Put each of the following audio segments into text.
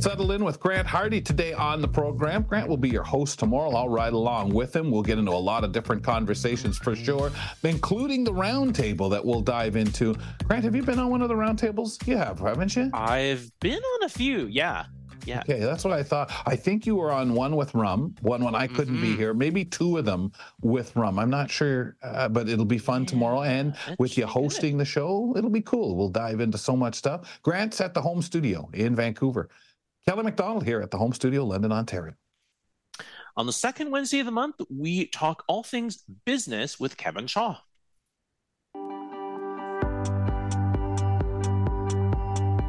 Settle in with Grant Hardy today on the program. Grant will be your host tomorrow. I'll ride along with him. We'll get into a lot of different conversations for sure, including the roundtable that we'll dive into. Grant, have you been on one of the roundtables? You have, haven't you? I've been on a few, yeah. Yeah. Okay, that's what I thought. I think you were on one with Rum, one when I couldn't mm-hmm. be here, maybe two of them with Rum. I'm not sure, uh, but it'll be fun yeah, tomorrow. And with you hosting good. the show, it'll be cool. We'll dive into so much stuff. Grant's at the home studio in Vancouver. Kelly McDonald here at the home studio, London, Ontario. On the second Wednesday of the month, we talk all things business with Kevin Shaw.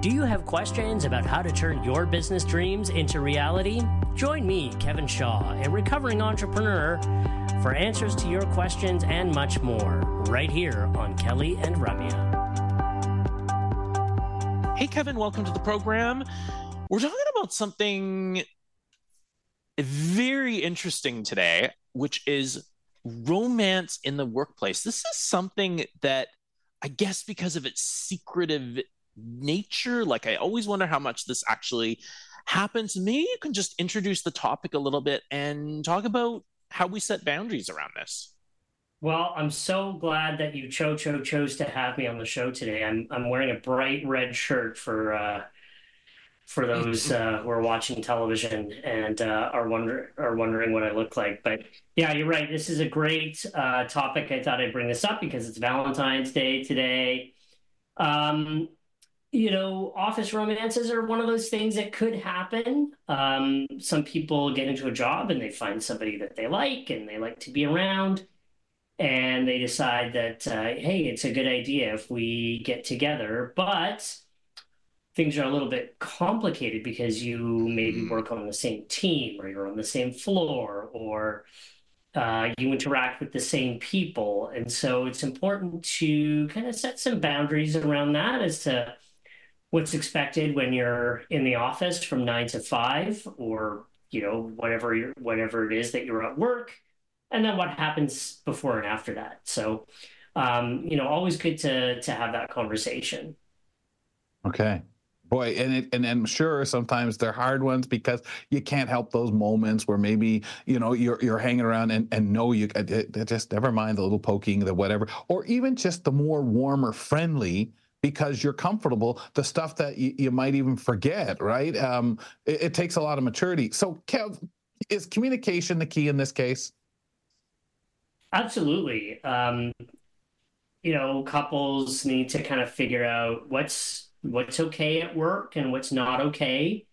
Do you have questions about how to turn your business dreams into reality? Join me, Kevin Shaw, a recovering entrepreneur, for answers to your questions and much more, right here on Kelly and Ramya. Hey, Kevin, welcome to the program. We're talking about something very interesting today, which is romance in the workplace. This is something that I guess because of its secretive nature, like I always wonder how much this actually happens. Maybe you can just introduce the topic a little bit and talk about how we set boundaries around this. Well, I'm so glad that you cho cho chose to have me on the show today. I'm I'm wearing a bright red shirt for uh, for those uh, who are watching television and uh, are wonder are wondering what I look like. But yeah, you're right. This is a great uh, topic. I thought I'd bring this up because it's Valentine's Day today. Um, you know, office romances are one of those things that could happen. Um, some people get into a job and they find somebody that they like and they like to be around. And they decide that, uh, hey, it's a good idea if we get together. But things are a little bit complicated because you maybe mm. work on the same team or you're on the same floor or uh, you interact with the same people. And so it's important to kind of set some boundaries around that as to what's expected when you're in the office from nine to five or you know whatever you're, whatever it is that you're at work and then what happens before and after that so um, you know always good to to have that conversation okay boy and it and i'm sure sometimes they're hard ones because you can't help those moments where maybe you know you're you're hanging around and and know you uh, just never mind the little poking the whatever or even just the more warmer friendly because you're comfortable the stuff that you, you might even forget right? Um, it, it, takes a lot of maturity. So kev is communication the key in this case? Absolutely. Um, you know couples need to kind of figure out what's what's okay at work and what's not okay.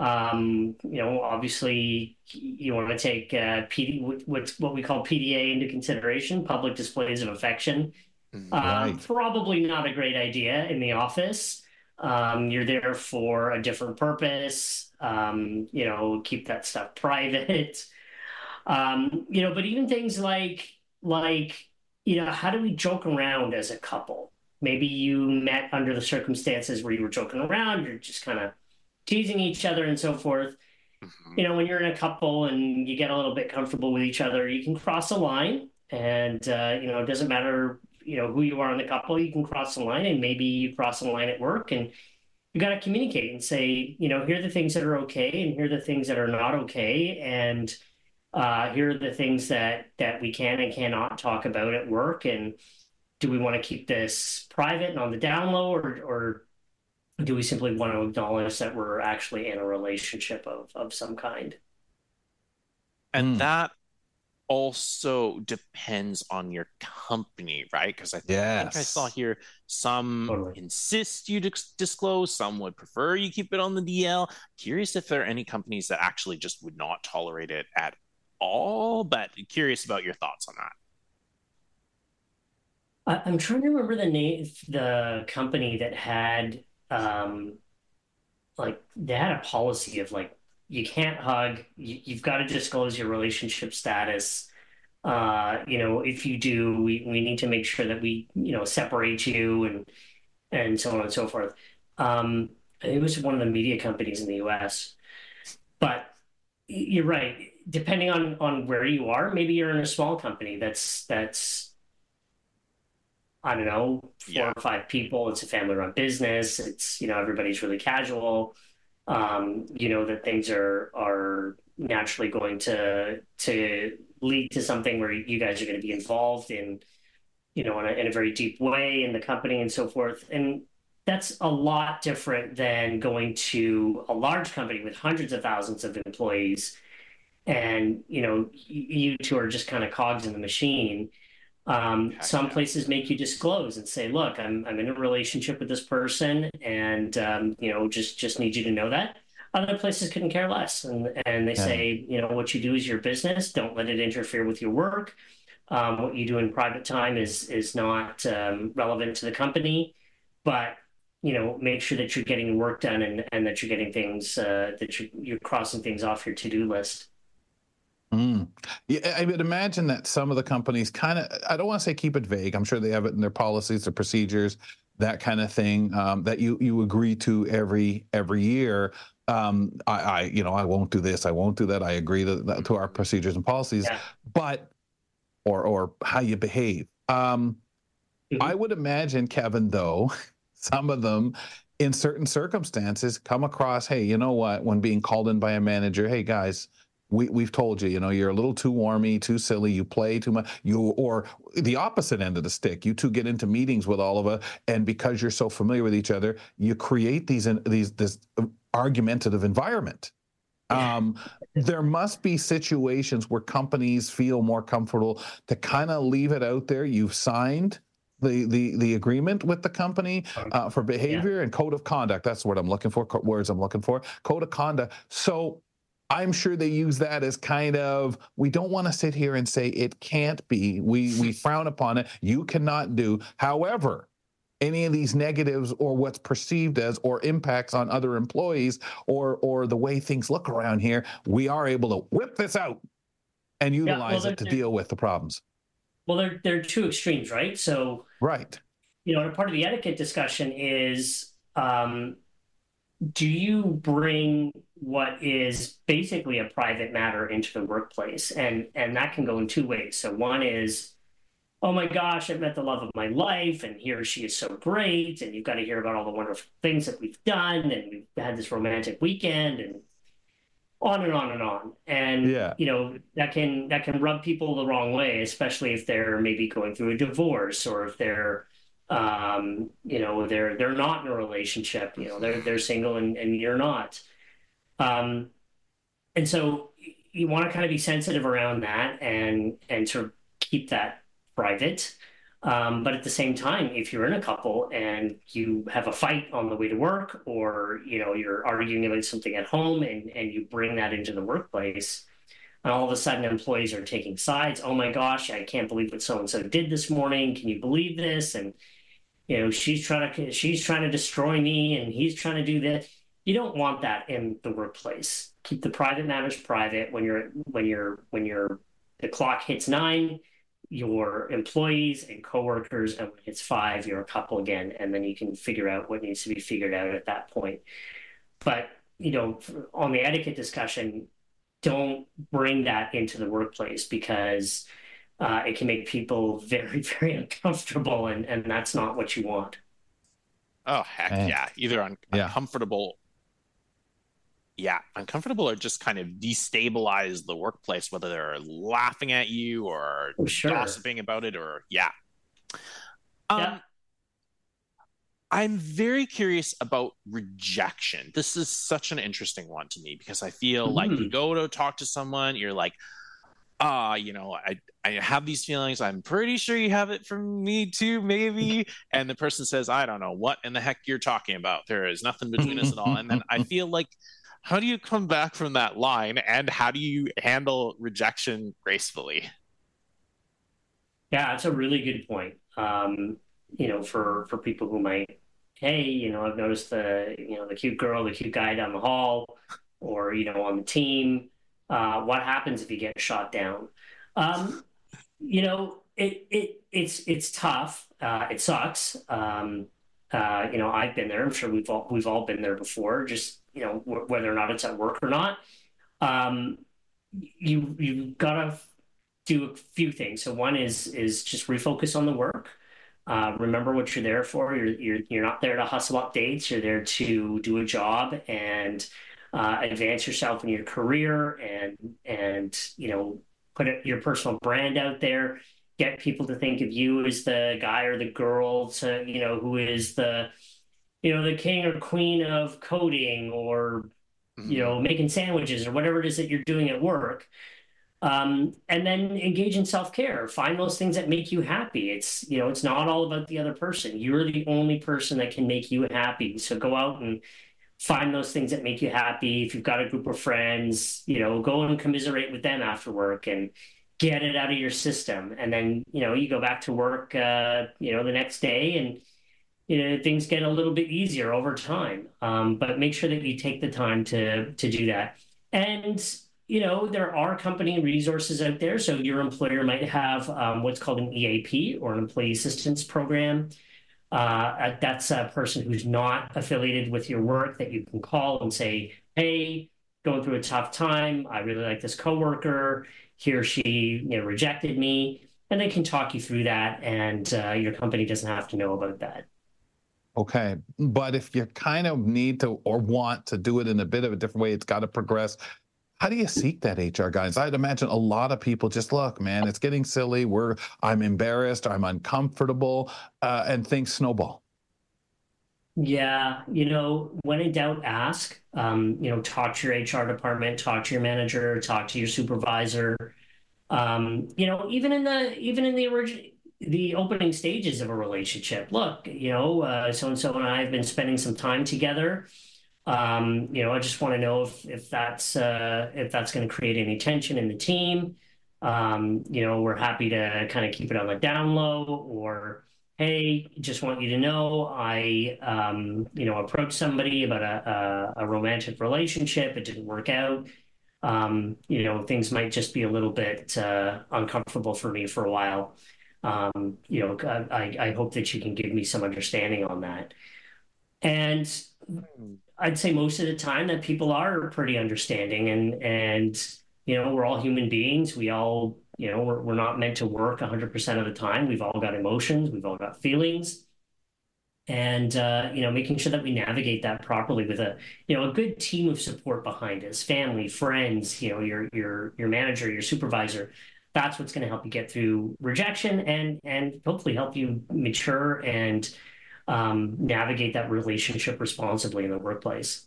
Um, you know, obviously, you want to take uh, PD, what's what we call PDA into consideration, public displays of affection. Mm, um, right. Um, probably not a great idea in the office. Um, you're there for a different purpose. Um, you know, keep that stuff private. Um, you know, but even things like like you know, how do we joke around as a couple? Maybe you met under the circumstances where you were joking around, you're just kind of teasing each other and so forth. Mm-hmm. You know, when you're in a couple and you get a little bit comfortable with each other, you can cross a line, and uh, you know, it doesn't matter you know who you are in the couple. You can cross the line, and maybe you cross the line at work, and you got to communicate and say, you know, here are the things that are okay, and here are the things that are not okay, and uh, here are the things that that we can and cannot talk about at work, and do we want to keep this private and on the down low, or, or do we simply want to acknowledge that we're actually in a relationship of, of some kind? And mm. that also depends on your company, right? Because I, yes. think I saw here some totally. insist you disclose, some would prefer you keep it on the DL. Curious if there are any companies that actually just would not tolerate it at all, but curious about your thoughts on that. I, am trying to remember the name, the company that had, um, like they had a policy of like you can't hug, you, you've got to disclose your relationship status. Uh, you know, if you do, we, we need to make sure that we, you know, separate you and and so on and so forth. Um, it was one of the media companies in the U.S. But you're right. Depending on on where you are, maybe you're in a small company that's that's I don't know four yeah. or five people. It's a family run business. It's you know everybody's really casual. Um, you know that things are are naturally going to to lead to something where you guys are going to be involved in you know in a, in a very deep way in the company and so forth and that's a lot different than going to a large company with hundreds of thousands of employees and you know you two are just kind of cogs in the machine um, some places make you disclose and say look i'm, I'm in a relationship with this person and um, you know just just need you to know that other places couldn't care less and and they yeah. say you know what you do is your business don't let it interfere with your work um, what you do in private time is is not um, relevant to the company but you know, make sure that you're getting work done and, and that you're getting things uh, that you're, you're crossing things off your to do list. Mm. Yeah, I would imagine that some of the companies kind of, I don't want to say keep it vague. I'm sure they have it in their policies, their procedures, that kind of thing um, that you you agree to every every year. Um, I, I, you know, I won't do this, I won't do that. I agree to, to our procedures and policies, yeah. but or or how you behave. Um, mm-hmm. I would imagine, Kevin, though, some of them in certain circumstances come across, hey, you know what, when being called in by a manager, hey guys, we, we've told you, you know, you're a little too warmy, too silly, you play too much, you or the opposite end of the stick. You two get into meetings with all of us, and because you're so familiar with each other, you create these these this argumentative environment. Um, there must be situations where companies feel more comfortable to kind of leave it out there. You've signed the the the agreement with the company uh, for behavior yeah. and code of conduct. That's what I'm looking for. Words I'm looking for. Code of conduct. So I'm sure they use that as kind of we don't want to sit here and say it can't be. We we frown upon it. You cannot do. However, any of these negatives or what's perceived as or impacts on other employees or or the way things look around here, we are able to whip this out and utilize yeah, well, it to deal with the problems. Well, they're they're two extremes, right? So right, you know, part of the etiquette discussion is, um, do you bring what is basically a private matter into the workplace, and and that can go in two ways. So one is, oh my gosh, I've met the love of my life, and he or she is so great, and you've got to hear about all the wonderful things that we've done, and we've had this romantic weekend, and on and on and on and yeah. you know that can that can rub people the wrong way especially if they're maybe going through a divorce or if they're um you know they're they're not in a relationship you know they're they're single and, and you're not and so you want to kind of be sensitive around that and and sort of keep that private um, but at the same time, if you're in a couple and you have a fight on the way to work, or you know you're arguing about something at home, and and you bring that into the workplace, and all of a sudden employees are taking sides. Oh my gosh, I can't believe what so and so did this morning. Can you believe this? And you know she's trying to she's trying to destroy me, and he's trying to do this. You don't want that in the workplace. Keep the private matters private. When you're when you're when you're the clock hits nine your employees and coworkers, and when it's five, you're a couple again, and then you can figure out what needs to be figured out at that point. But you know, on the etiquette discussion, don't bring that into the workplace because uh, it can make people very, very uncomfortable, and and that's not what you want. Oh heck yeah! Either un- yeah. uncomfortable yeah, uncomfortable or just kind of destabilize the workplace, whether they're laughing at you or oh, sure. gossiping about it or yeah. Um, yeah. I'm very curious about rejection. This is such an interesting one to me because I feel mm-hmm. like you mm-hmm. go to talk to someone, you're like, ah, uh, you know, I, I have these feelings. I'm pretty sure you have it from me too, maybe. And the person says, I don't know what in the heck you're talking about. There is nothing between us at all. And then I feel like how do you come back from that line and how do you handle rejection gracefully? Yeah that's a really good point. Um, you know for for people who might hey you know i've noticed the you know the cute girl the cute guy down the hall or you know on the team uh, what happens if you get shot down? Um, you know it, it it's it's tough. Uh, it sucks. Um, Uh, you know, I've been there. I'm sure we've all we've all been there before. Just you know, w- whether or not it's at work or not. Um, you you gotta do a few things. So one is is just refocus on the work. Uh, remember what you're there for. You're, you're you're not there to hustle up dates. You're there to do a job and uh, advance yourself in your career and and you know put your personal brand out there. Get people to think of you as the guy or the girl to you know who is the you know the king or queen of coding or mm-hmm. you know making sandwiches or whatever it is that you're doing at work um, and then engage in self-care. Find those things that make you happy. It's you know it's not all about the other person. You're the only person that can make you happy. So go out and find those things that make you happy. If you've got a group of friends you know go and commiserate with them after work and get it out of your system. And then you know you go back to work uh, you know the next day and you know things get a little bit easier over time um, but make sure that you take the time to to do that and you know, there are company resources out there. So your employer might have um, what's called an EAP or an employee assistance program. Uh, that's a person who's not affiliated with your work that you can call and say, "Hey, going through a tough time. I really like this coworker. He or she, you know, rejected me." And they can talk you through that, and uh, your company doesn't have to know about that. Okay. But if you kind of need to or want to do it in a bit of a different way, it's got to progress how do you seek that HR guidance? I'd imagine a lot of people just look, man, it's getting silly. We're I'm embarrassed, I'm uncomfortable, uh, and things snowball. Yeah, you know, when in doubt, ask. Um, you know, talk to your HR department, talk to your manager, talk to your supervisor. Um, you know, even in the even in the original the opening stages of a relationship. Look, you know, so and so and I have been spending some time together. Um, you know, I just want to know if if that's uh, if that's going to create any tension in the team. Um, you know, we're happy to kind of keep it on the down low, or hey, just want you to know I um, you know approached somebody about a, a, a romantic relationship. It didn't work out. Um, you know, things might just be a little bit uh, uncomfortable for me for a while. Um, you know, I, I hope that you can give me some understanding on that. And I'd say most of the time that people are pretty understanding and and you know we're all human beings. We all you know we're we're not meant to work 100% of the time. We've all got emotions. We've all got feelings. And uh, you know, making sure that we navigate that properly with a you know a good team of support behind us, family, friends, you know, your your your manager, your supervisor, that's what's going to help you get through rejection and and hopefully help you mature and um, navigate that relationship responsibly in the workplace.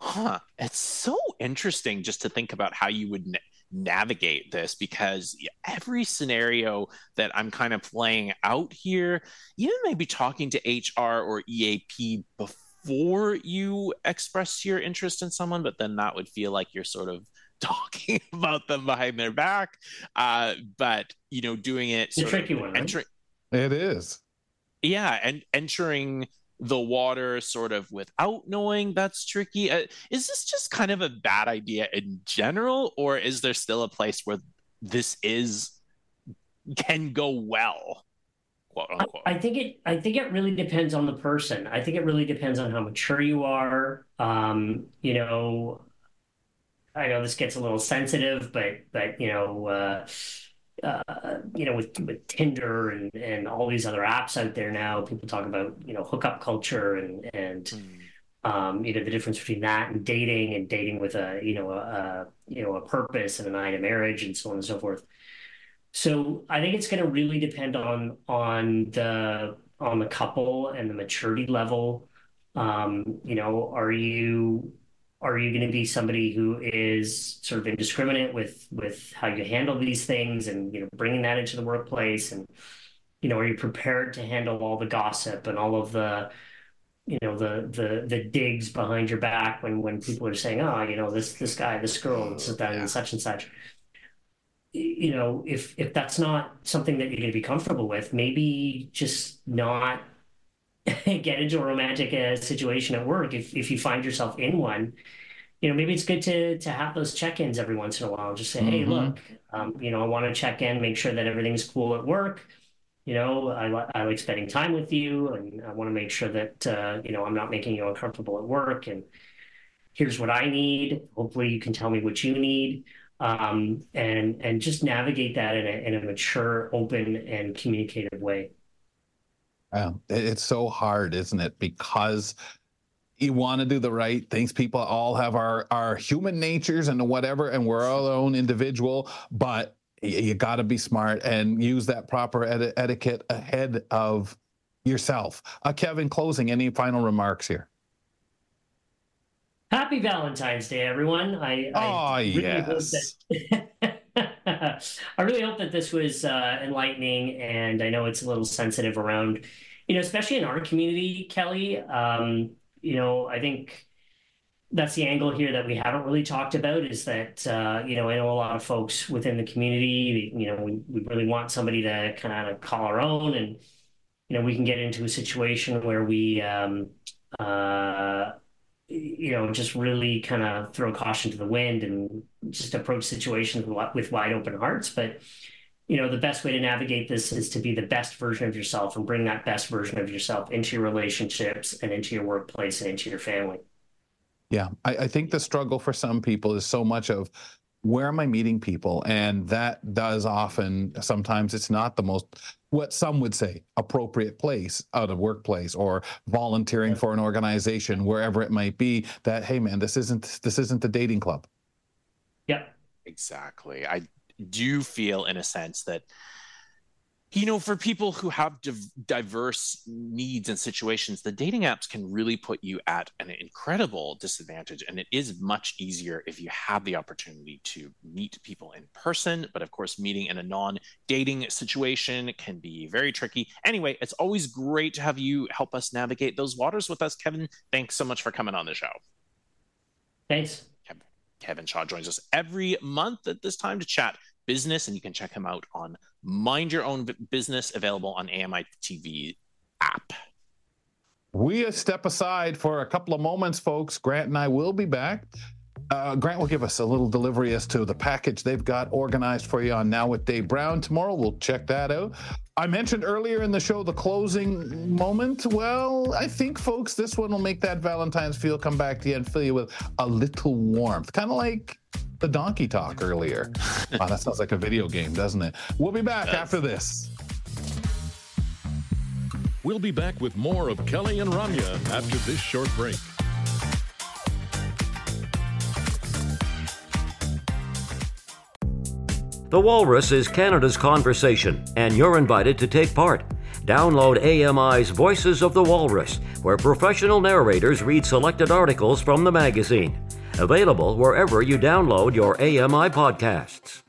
Huh. It's so interesting just to think about how you would na- navigate this because every scenario that I'm kind of playing out here, even maybe talking to HR or EAP before you express your interest in someone, but then that would feel like you're sort of talking about them behind their back. Uh, but you know, doing it it's a tricky one. Right? It is yeah and entering the water sort of without knowing that's tricky uh, is this just kind of a bad idea in general or is there still a place where this is can go well I, I think it i think it really depends on the person i think it really depends on how mature you are um, you know i know this gets a little sensitive but but you know uh, uh, you know, with with Tinder and and all these other apps out there now, people talk about you know hookup culture and and mm. um, you know the difference between that and dating and dating with a you know a, a you know a purpose and an eye to marriage and so on and so forth. So I think it's going to really depend on on the on the couple and the maturity level. Um, you know, are you are you going to be somebody who is sort of indiscriminate with with how you handle these things and you know bringing that into the workplace and you know are you prepared to handle all the gossip and all of the you know the the the digs behind your back when when people are saying oh you know this this guy this girl this is that yeah. and such and such you know if if that's not something that you're going to be comfortable with maybe just not get into a romantic uh, situation at work if, if you find yourself in one you know maybe it's good to to have those check-ins every once in a while just say mm-hmm. hey look um, you know i want to check in make sure that everything's cool at work You know, I, li- I like spending time with you, and I want to make sure that uh, you know I'm not making you uncomfortable at work. And here's what I need. Hopefully, you can tell me what you need, um, and and just navigate that in a in a mature, open, and communicative way. Wow, it's so hard, isn't it? Because you want to do the right things. People all have our our human natures and whatever, and we're all our own individual, but you got to be smart and use that proper eti- etiquette ahead of yourself. Uh, Kevin, closing, any final remarks here? Happy Valentine's Day, everyone. I, oh, I really yes. That, I really hope that this was uh, enlightening, and I know it's a little sensitive around, you know, especially in our community, Kelly. Um, you know, I think that's the angle here that we haven't really talked about is that uh, you know I know a lot of folks within the community you know we, we really want somebody to kind of call our own and you know we can get into a situation where we um, uh, you know just really kind of throw caution to the wind and just approach situations with wide open hearts. But you know the best way to navigate this is to be the best version of yourself and bring that best version of yourself into your relationships and into your workplace and into your family. Yeah, I, I, think the struggle for some people is so much of where am I meeting people? And that does often, sometimes it's not the most, what some would say, appropriate place uh, out of workplace or volunteering yeah. for an organization, wherever it might be, that, hey man, this isn't, this isn't the dating club. Yeah. Exactly. I do feel in a sense that you know, for people who have div- diverse needs and situations, the dating apps can really put you at an incredible disadvantage. And it is much easier if you have the opportunity to meet people in person. But of course, meeting in a non dating situation can be very tricky. Anyway, it's always great to have you help us navigate those waters with us. Kevin, thanks so much for coming on the show. Thanks. Kevin Shaw joins us every month at this time to chat business, and you can check him out on Mind Your Own Business, available on AMI TV app. We step aside for a couple of moments, folks. Grant and I will be back. Uh, Grant will give us a little delivery as to the package they've got organized for you on Now with Dave Brown tomorrow. We'll check that out. I mentioned earlier in the show the closing moment. Well, I think, folks, this one will make that Valentine's feel come back to you and fill you with a little warmth, kind of like the donkey talk earlier. wow, that sounds like a video game, doesn't it? We'll be back after this. We'll be back with more of Kelly and Ramya after this short break. The Walrus is Canada's conversation, and you're invited to take part. Download AMI's Voices of the Walrus, where professional narrators read selected articles from the magazine. Available wherever you download your AMI podcasts.